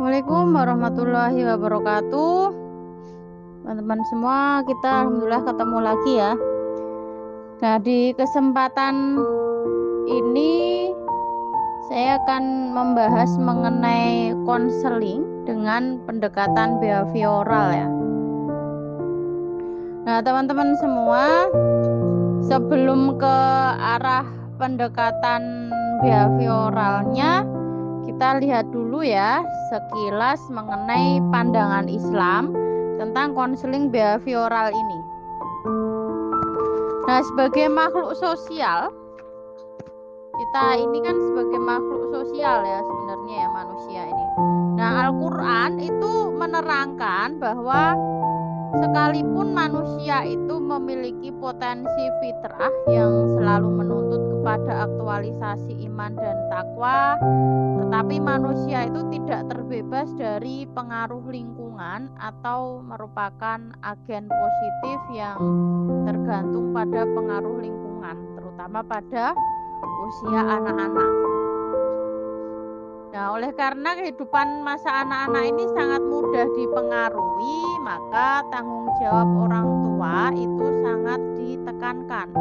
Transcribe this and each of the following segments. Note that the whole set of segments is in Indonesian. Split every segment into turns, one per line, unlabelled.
Assalamualaikum warahmatullahi wabarakatuh. Teman-teman semua, kita alhamdulillah ketemu lagi ya. Nah, di kesempatan ini saya akan membahas mengenai konseling dengan pendekatan behavioral ya. Nah, teman-teman semua, sebelum ke arah pendekatan behavioralnya, kita lihat dulu ya sekilas mengenai pandangan Islam tentang konseling behavioral ini. Nah, sebagai makhluk sosial, kita ini kan sebagai makhluk sosial ya sebenarnya ya manusia ini. Nah, Al-Qur'an itu menerangkan bahwa sekalipun manusia itu memiliki potensi fitrah yang selalu menuntut kepada aktualisasi iman dan takwa, tetapi manusia itu tidak terbebas dari pengaruh lingkungan atau merupakan agen positif yang tergantung pada pengaruh lingkungan, terutama pada usia anak-anak. Nah, oleh karena kehidupan masa anak-anak ini sangat mudah dipengaruhi, maka tanggung jawab orang tua itu sangat ditekankan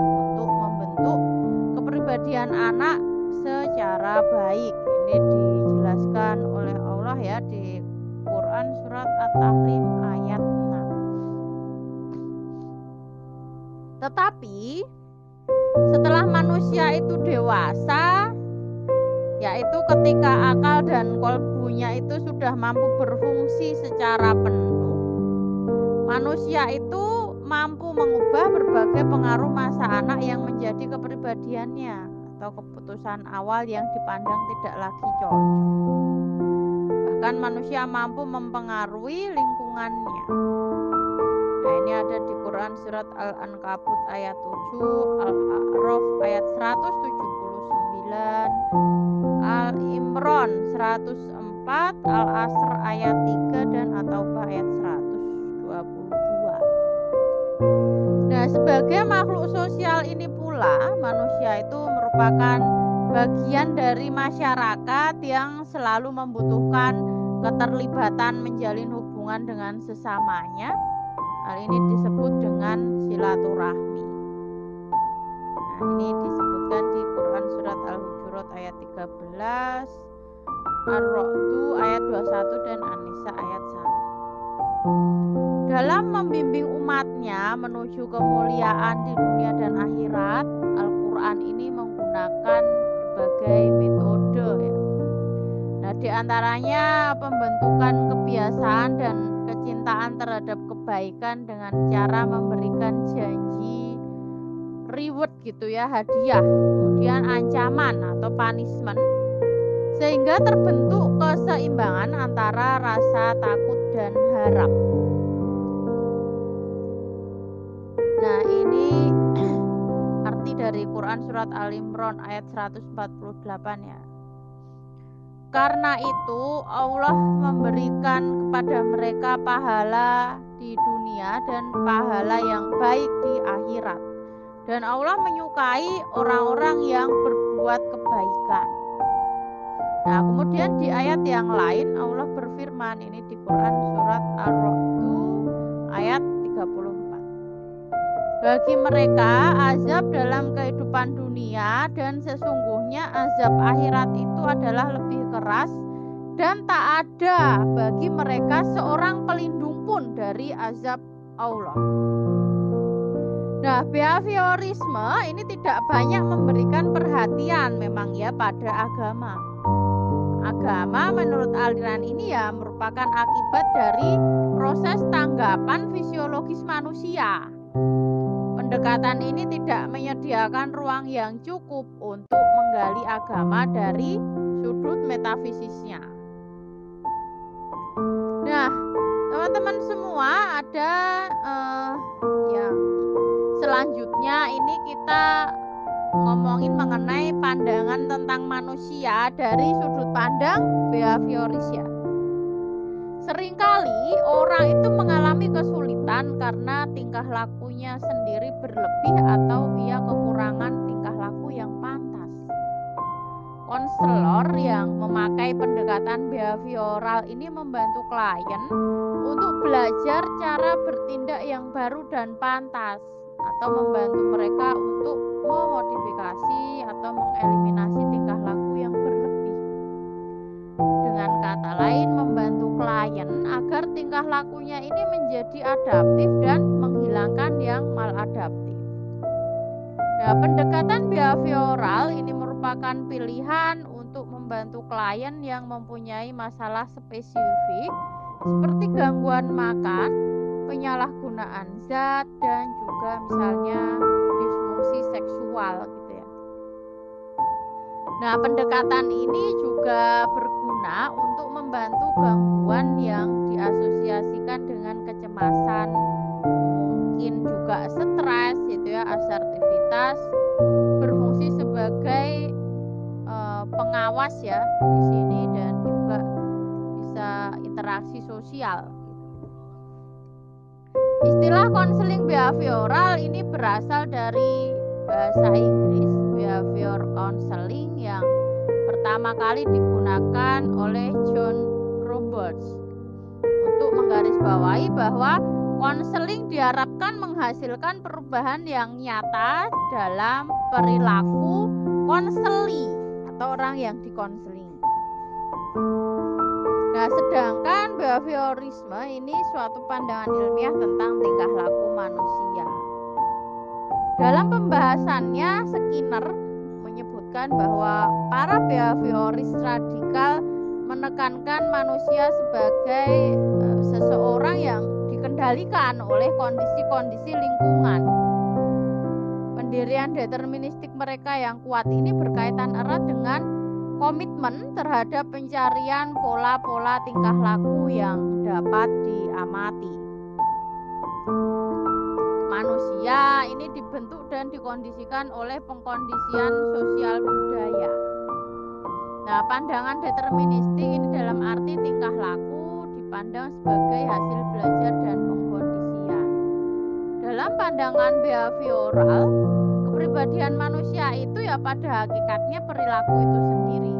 kepribadian anak secara baik ini dijelaskan oleh Allah ya di Quran surat At-Tahrim ayat 6. Tetapi setelah manusia itu dewasa yaitu ketika akal dan kolbunya itu sudah mampu berfungsi secara penuh manusia itu mampu mengubah berbagai pengaruh masa anak yang menjadi kepribadiannya atau keputusan awal yang dipandang tidak lagi cocok. Bahkan manusia mampu mempengaruhi lingkungannya. Nah, ini ada di Quran surat Al-Ankabut ayat 7, Al-A'raf ayat 179, Al-Imran 104, Al-Asr ayat 3 dan atau ayat sebagai makhluk sosial ini pula manusia itu merupakan bagian dari masyarakat yang selalu membutuhkan keterlibatan menjalin hubungan dengan sesamanya. Hal ini disebut dengan silaturahmi. Nah, ini disebutkan di Quran surat Al-Hujurat ayat 13, Ar-Ra'du ayat 21 dan membimbing umatnya menuju kemuliaan di dunia dan akhirat, Al-Quran ini menggunakan berbagai metode ya. Nah, di antaranya pembentukan kebiasaan dan kecintaan terhadap kebaikan dengan cara memberikan janji reward gitu ya, hadiah, kemudian ancaman atau punishment sehingga terbentuk keseimbangan antara rasa takut dan harap. Dari Quran surat Al Imran ayat 148 ya. Karena itu Allah memberikan kepada mereka pahala di dunia dan pahala yang baik di akhirat. Dan Allah menyukai orang-orang yang berbuat kebaikan. Nah, kemudian di ayat yang lain Allah berfirman ini di Quran surat Ar-Ra'd ayat 30 bagi mereka azab dalam kehidupan dunia dan sesungguhnya azab akhirat itu adalah lebih keras dan tak ada bagi mereka seorang pelindung pun dari azab Allah. Nah, behaviorisme ini tidak banyak memberikan perhatian memang ya pada agama. Agama menurut aliran ini ya merupakan akibat dari proses tanggapan fisiologis manusia Pendekatan ini tidak menyediakan ruang yang cukup untuk menggali agama dari sudut metafisisnya. Nah, teman-teman semua ada uh, yang selanjutnya ini kita ngomongin mengenai pandangan tentang manusia dari sudut pandang behavioris ya. Seringkali orang itu mengalami kesulitan karena tingkah lakunya sendiri berlebih atau ia kekurangan tingkah laku yang pantas. konselor yang memakai pendekatan behavioral ini membantu klien untuk belajar cara bertindak yang baru dan pantas atau membantu mereka untuk memodifikasi atau mengeliminasi tingkah. Dengan kata lain, membantu klien agar tingkah lakunya ini menjadi adaptif dan menghilangkan yang maladaptif. Nah, pendekatan behavioral ini merupakan pilihan untuk membantu klien yang mempunyai masalah spesifik seperti gangguan makan, penyalahgunaan zat dan juga misalnya disfungsi seksual. Nah, pendekatan ini juga berguna untuk membantu gangguan yang diasosiasikan dengan kecemasan, mungkin juga stres gitu ya, asertivitas berfungsi sebagai uh, pengawas ya di sini dan juga bisa interaksi sosial. Istilah konseling behavioral ini berasal dari bahasa Inggris behavior counseling yang pertama kali digunakan oleh John Roberts untuk menggarisbawahi bahwa Konseling diharapkan menghasilkan perubahan yang nyata dalam perilaku konseli atau orang yang dikonseling. Nah, sedangkan behaviorisme ini suatu pandangan ilmiah tentang tingkah laku manusia. Dalam pembahasannya, Skinner menyebutkan bahwa para behavioris radikal menekankan manusia sebagai uh, seseorang yang dikendalikan oleh kondisi-kondisi lingkungan. Pendirian deterministik mereka yang kuat ini berkaitan erat dengan komitmen terhadap pencarian pola-pola tingkah laku yang dapat diamati. Manusia ini dibentuk dan dikondisikan oleh pengkondisian sosial budaya. Nah, pandangan deterministik ini dalam arti tingkah laku dipandang sebagai hasil belajar dan pengkondisian. Dalam pandangan behavioral, kepribadian manusia itu ya pada hakikatnya perilaku itu sendiri.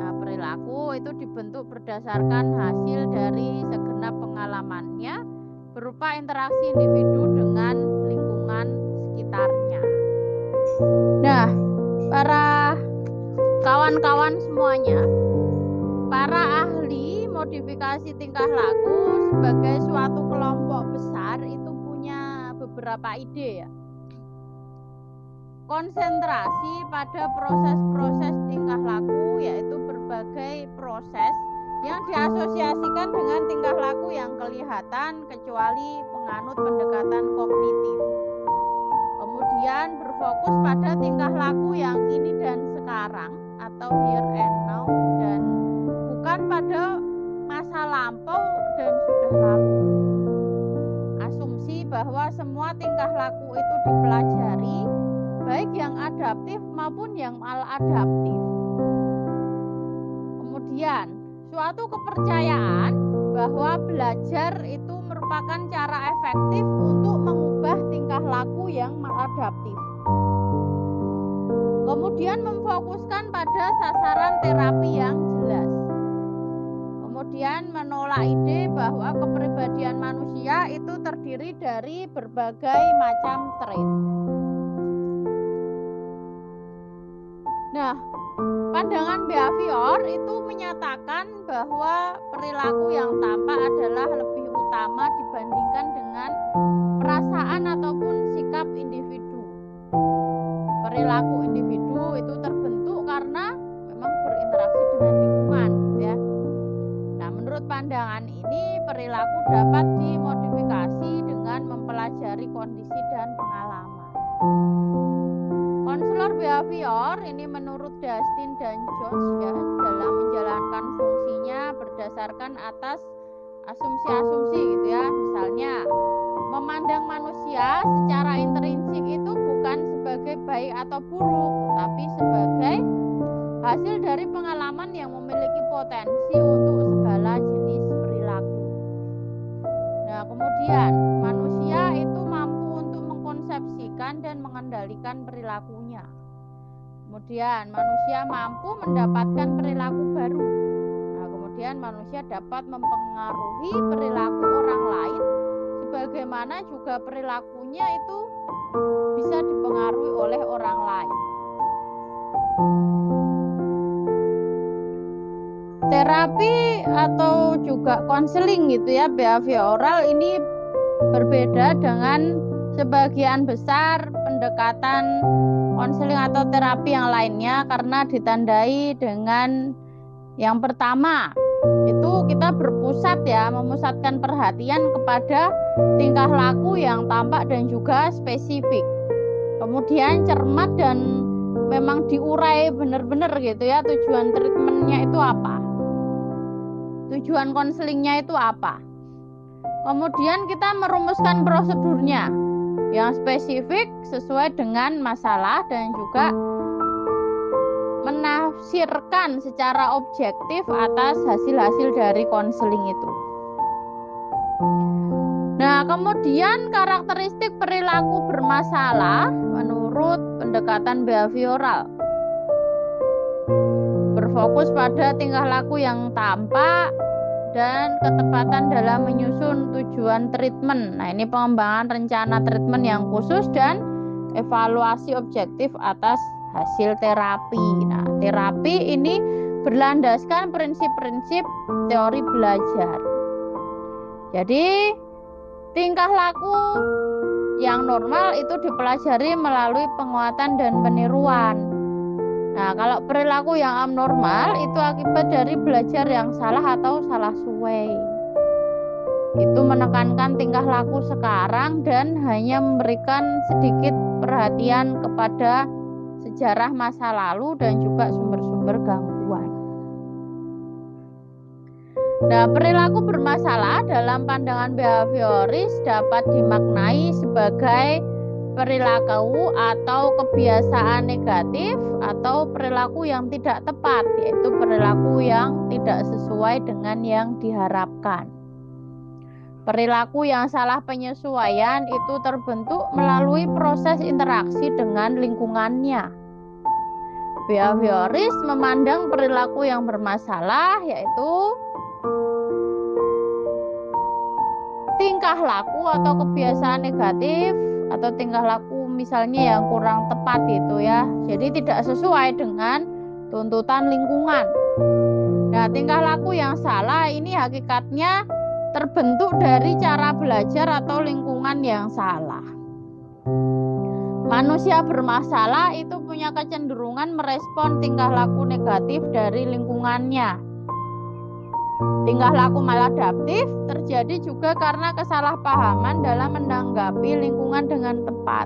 Nah, perilaku itu dibentuk berdasarkan hasil dari segenap pengalamannya berupa interaksi individu dengan lingkungan sekitarnya. Nah, para kawan-kawan semuanya, para ahli modifikasi tingkah laku sebagai suatu kelompok besar itu punya beberapa ide ya. Konsentrasi pada proses-proses tingkah laku yaitu berbagai proses yang diasosiasikan dengan tingkah laku yang kelihatan kecuali penganut pendekatan kognitif. Kemudian berfokus pada tingkah laku yang ini dan sekarang atau here and now dan bukan pada masa lampau dan sudah lalu. Asumsi bahwa semua tingkah laku itu dipelajari, baik yang adaptif maupun yang maladaptif. Kemudian, suatu kepercayaan bahwa belajar itu merupakan cara efektif untuk mengubah tingkah laku yang maladaptif. Kemudian memfokuskan pada sasaran terapi yang jelas kemudian menolak ide bahwa kepribadian manusia itu terdiri dari berbagai macam trait. Nah, pandangan behavior itu menyatakan bahwa perilaku yang tampak adalah lebih utama dibandingkan dengan perasaan ataupun sikap individu. Perilaku individu itu terbentuk karena memang berinteraksi dengan lingkungan Menurut pandangan ini, perilaku dapat dimodifikasi dengan mempelajari kondisi dan pengalaman. Konselor behavior ini menurut Dustin dan Jones ya dalam menjalankan fungsinya berdasarkan atas asumsi-asumsi gitu ya. Misalnya, memandang manusia secara intrinsik itu bukan sebagai baik atau buruk, tetapi sebagai hasil dari pengalaman yang memiliki potensi untuk segala jenis perilaku. Nah, kemudian manusia itu mampu untuk mengkonsepsikan dan mengendalikan perilakunya. Kemudian manusia mampu mendapatkan perilaku baru. Nah, kemudian manusia dapat mempengaruhi perilaku orang lain sebagaimana juga perilakunya itu bisa dipengaruhi oleh orang lain. Terapi atau juga konseling gitu ya behavioral ini berbeda dengan sebagian besar pendekatan konseling atau terapi yang lainnya karena ditandai dengan yang pertama itu kita berpusat ya memusatkan perhatian kepada tingkah laku yang tampak dan juga spesifik. Kemudian cermat dan memang diurai benar-benar gitu ya tujuan treatmentnya itu apa? Tujuan konselingnya itu apa? Kemudian kita merumuskan prosedurnya yang spesifik sesuai dengan masalah dan juga menafsirkan secara objektif atas hasil-hasil dari konseling itu. Nah, kemudian karakteristik perilaku bermasalah menurut pendekatan behavioral berfokus pada tingkah laku yang tampak, dan ketepatan dalam menyusun tujuan treatment. Nah, ini pengembangan rencana treatment yang khusus dan evaluasi objektif atas hasil terapi. Nah, terapi ini berlandaskan prinsip-prinsip teori belajar. Jadi, tingkah laku yang normal itu dipelajari melalui penguatan dan peniruan. Nah, kalau perilaku yang abnormal itu akibat dari belajar yang salah atau salah suai. Itu menekankan tingkah laku sekarang dan hanya memberikan sedikit perhatian kepada sejarah masa lalu dan juga sumber-sumber gangguan. Nah, perilaku bermasalah dalam pandangan behavioris dapat dimaknai sebagai perilaku atau kebiasaan negatif atau perilaku yang tidak tepat yaitu perilaku yang tidak sesuai dengan yang diharapkan. Perilaku yang salah penyesuaian itu terbentuk melalui proses interaksi dengan lingkungannya. Behavioris memandang perilaku yang bermasalah yaitu tingkah laku atau kebiasaan negatif atau tingkah laku misalnya yang kurang tepat itu ya. Jadi tidak sesuai dengan tuntutan lingkungan. Nah, tingkah laku yang salah ini hakikatnya terbentuk dari cara belajar atau lingkungan yang salah. Manusia bermasalah itu punya kecenderungan merespon tingkah laku negatif dari lingkungannya. Tingkah laku maladaptif terjadi juga karena kesalahpahaman dalam menanggapi lingkungan dengan tepat.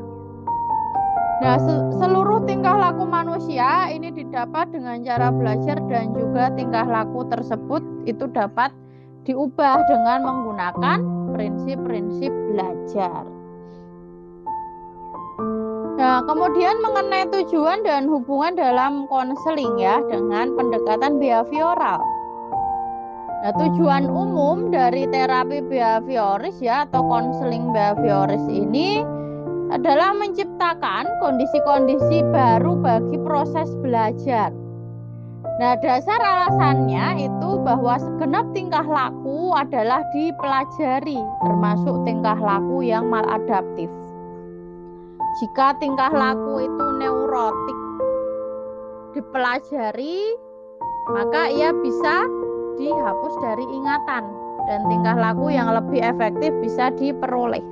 Nah, seluruh tingkah laku manusia ini didapat dengan cara belajar dan juga tingkah laku tersebut itu dapat diubah dengan menggunakan prinsip-prinsip belajar. Nah, kemudian mengenai tujuan dan hubungan dalam konseling ya dengan pendekatan behavioral. Nah, tujuan umum dari terapi behavioris ya atau konseling behavioris ini adalah menciptakan kondisi-kondisi baru bagi proses belajar. Nah, dasar alasannya itu bahwa segenap tingkah laku adalah dipelajari, termasuk tingkah laku yang maladaptif. Jika tingkah laku itu neurotik dipelajari, maka ia bisa dihapus dari ingatan dan tingkah laku yang lebih efektif bisa diperoleh.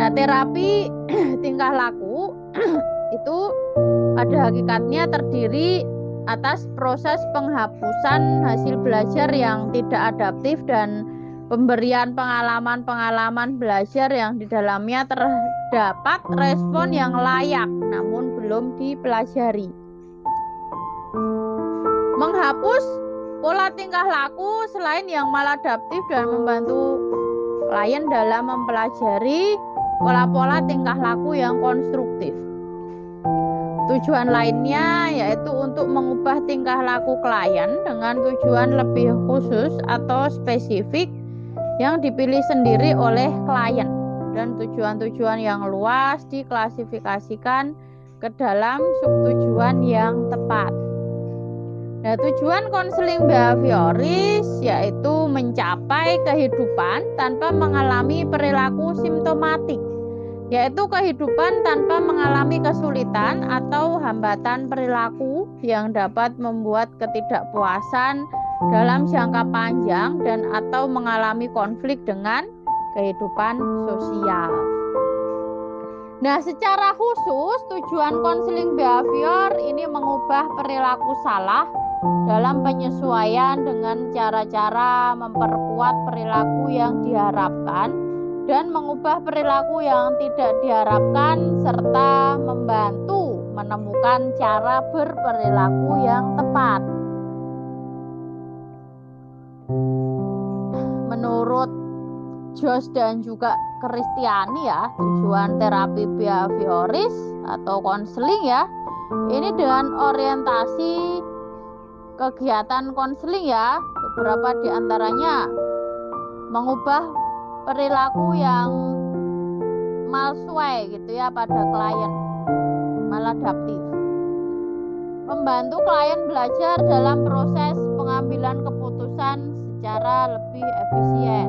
Nah, terapi tingkah laku itu pada hakikatnya terdiri atas proses penghapusan hasil belajar yang tidak adaptif dan pemberian pengalaman-pengalaman belajar yang di dalamnya terdapat respon yang layak namun belum dipelajari. Menghapus Pola tingkah laku selain yang maladaptif dan membantu klien dalam mempelajari pola-pola tingkah laku yang konstruktif. Tujuan lainnya yaitu untuk mengubah tingkah laku klien dengan tujuan lebih khusus atau spesifik yang dipilih sendiri oleh klien dan tujuan-tujuan yang luas diklasifikasikan ke dalam subtujuan yang tepat. Nah, tujuan konseling behavioris yaitu mencapai kehidupan tanpa mengalami perilaku simptomatik, yaitu kehidupan tanpa mengalami kesulitan atau hambatan perilaku yang dapat membuat ketidakpuasan dalam jangka panjang dan atau mengalami konflik dengan kehidupan sosial. Nah, secara khusus tujuan konseling behavior ini mengubah perilaku salah dalam penyesuaian dengan cara-cara memperkuat perilaku yang diharapkan dan mengubah perilaku yang tidak diharapkan serta membantu menemukan cara berperilaku yang tepat. Menurut Jos dan juga Kristiani ya tujuan terapi behavioris atau konseling ya ini dengan orientasi kegiatan konseling ya. Beberapa di antaranya mengubah perilaku yang malsuai gitu ya pada klien maladaptif. Membantu klien belajar dalam proses pengambilan keputusan secara lebih efisien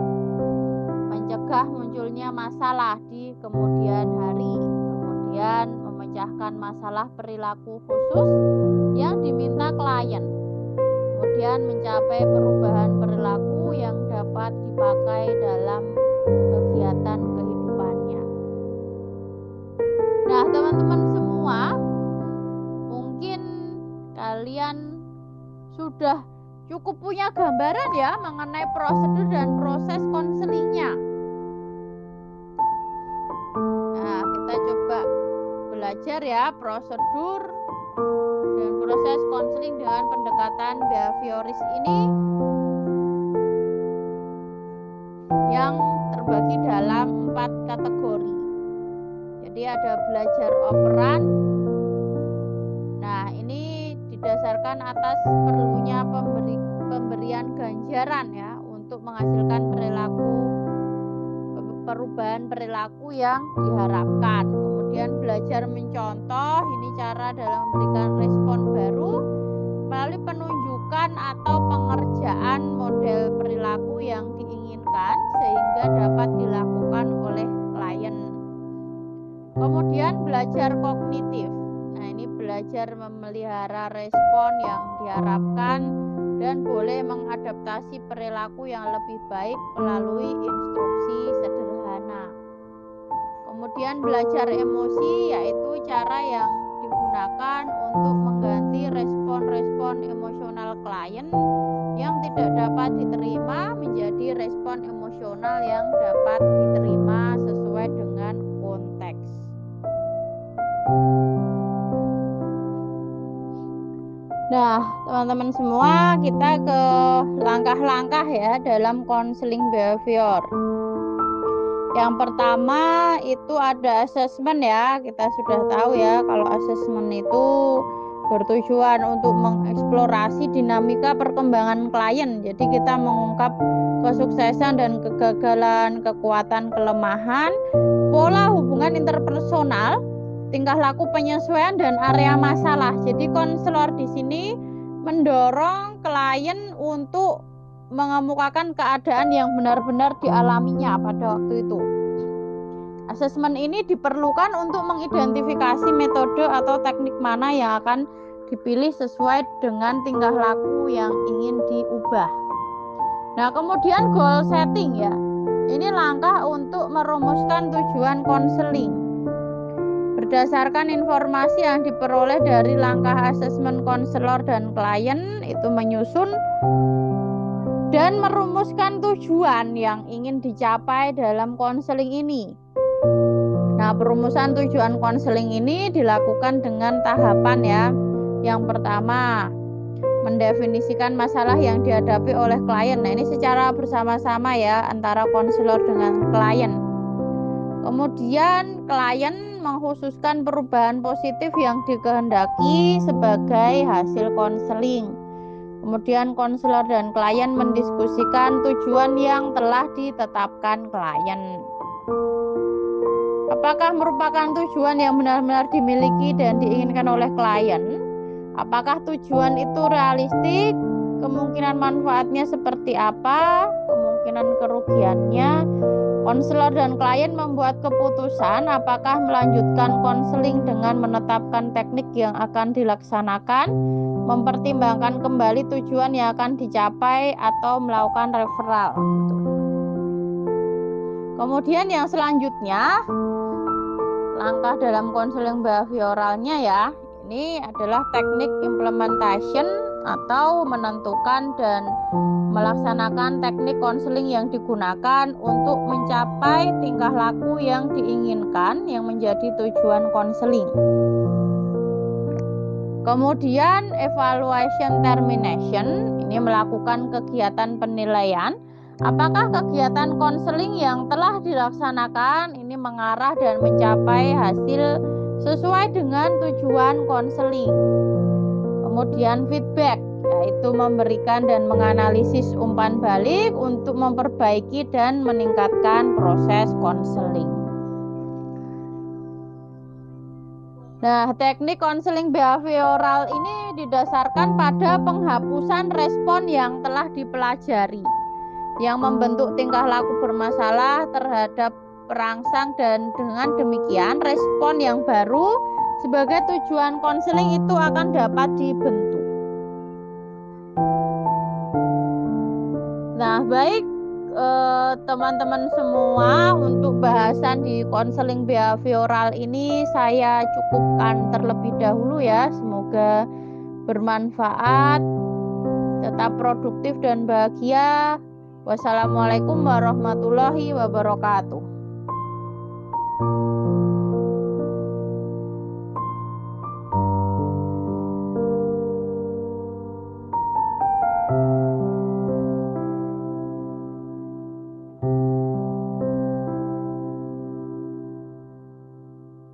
mencegah munculnya masalah di kemudian hari, kemudian memecahkan masalah perilaku khusus yang diminta klien, kemudian mencapai perubahan perilaku yang dapat dipakai dalam kegiatan kehidupannya. Nah, teman-teman semua, mungkin kalian sudah cukup punya gambaran ya mengenai prosedur dan proses konselingnya. belajar ya prosedur dan proses konseling dengan pendekatan behavioris ini yang terbagi dalam empat kategori. Jadi ada belajar operan. Nah, ini didasarkan atas perlunya pemberi, pemberian ganjaran ya untuk menghasilkan perilaku perubahan perilaku yang diharapkan kemudian belajar mencontoh ini cara dalam memberikan respon baru melalui penunjukan atau pengerjaan model perilaku yang diinginkan sehingga dapat dilakukan oleh klien. Kemudian belajar kognitif. Nah ini belajar memelihara respon yang diharapkan dan boleh mengadaptasi perilaku yang lebih baik melalui instruksi sederhana Kemudian belajar emosi yaitu cara yang digunakan untuk mengganti respon-respon emosional klien yang tidak dapat diterima menjadi respon emosional yang dapat diterima sesuai dengan konteks. Nah, teman-teman semua, kita ke langkah-langkah ya dalam konseling behavior. Yang pertama itu ada asesmen ya. Kita sudah tahu ya kalau asesmen itu bertujuan untuk mengeksplorasi dinamika perkembangan klien. Jadi kita mengungkap kesuksesan dan kegagalan, kekuatan, kelemahan, pola hubungan interpersonal, tingkah laku penyesuaian dan area masalah. Jadi konselor di sini mendorong klien untuk mengemukakan keadaan yang benar-benar dialaminya pada waktu itu. Asesmen ini diperlukan untuk mengidentifikasi metode atau teknik mana yang akan dipilih sesuai dengan tingkah laku yang ingin diubah. Nah, kemudian goal setting ya. Ini langkah untuk merumuskan tujuan konseling. Berdasarkan informasi yang diperoleh dari langkah asesmen konselor dan klien, itu menyusun dan merumuskan tujuan yang ingin dicapai dalam konseling ini. Nah, perumusan tujuan konseling ini dilakukan dengan tahapan ya. Yang pertama, mendefinisikan masalah yang dihadapi oleh klien. Nah, ini secara bersama-sama ya antara konselor dengan klien. Kemudian klien mengkhususkan perubahan positif yang dikehendaki sebagai hasil konseling. Kemudian konselor dan klien mendiskusikan tujuan yang telah ditetapkan klien. Apakah merupakan tujuan yang benar-benar dimiliki dan diinginkan oleh klien? Apakah tujuan itu realistik? Kemungkinan manfaatnya seperti apa? Kemungkinan kerugiannya? Konselor dan klien membuat keputusan apakah melanjutkan konseling dengan menetapkan teknik yang akan dilaksanakan, mempertimbangkan kembali tujuan yang akan dicapai atau melakukan referral. Gitu. Kemudian yang selanjutnya langkah dalam konseling behavioralnya ya ini adalah teknik implementation atau menentukan dan melaksanakan teknik konseling yang digunakan untuk mencapai tingkah laku yang diinginkan yang menjadi tujuan konseling. Kemudian evaluation termination ini melakukan kegiatan penilaian Apakah kegiatan konseling yang telah dilaksanakan ini mengarah dan mencapai hasil sesuai dengan tujuan konseling? Kemudian feedback yaitu memberikan dan menganalisis umpan balik untuk memperbaiki dan meningkatkan proses konseling. Nah, teknik konseling behavioral ini didasarkan pada penghapusan respon yang telah dipelajari yang membentuk tingkah laku bermasalah terhadap perangsang dan dengan demikian respon yang baru sebagai tujuan konseling itu akan dapat dibentuk. Nah, baik eh, teman-teman eh, semua untuk bahasan di konseling behavioral ini saya cukupkan terlebih dahulu ya. Semoga bermanfaat, tetap produktif dan bahagia. Wassalamualaikum warahmatullahi wabarakatuh.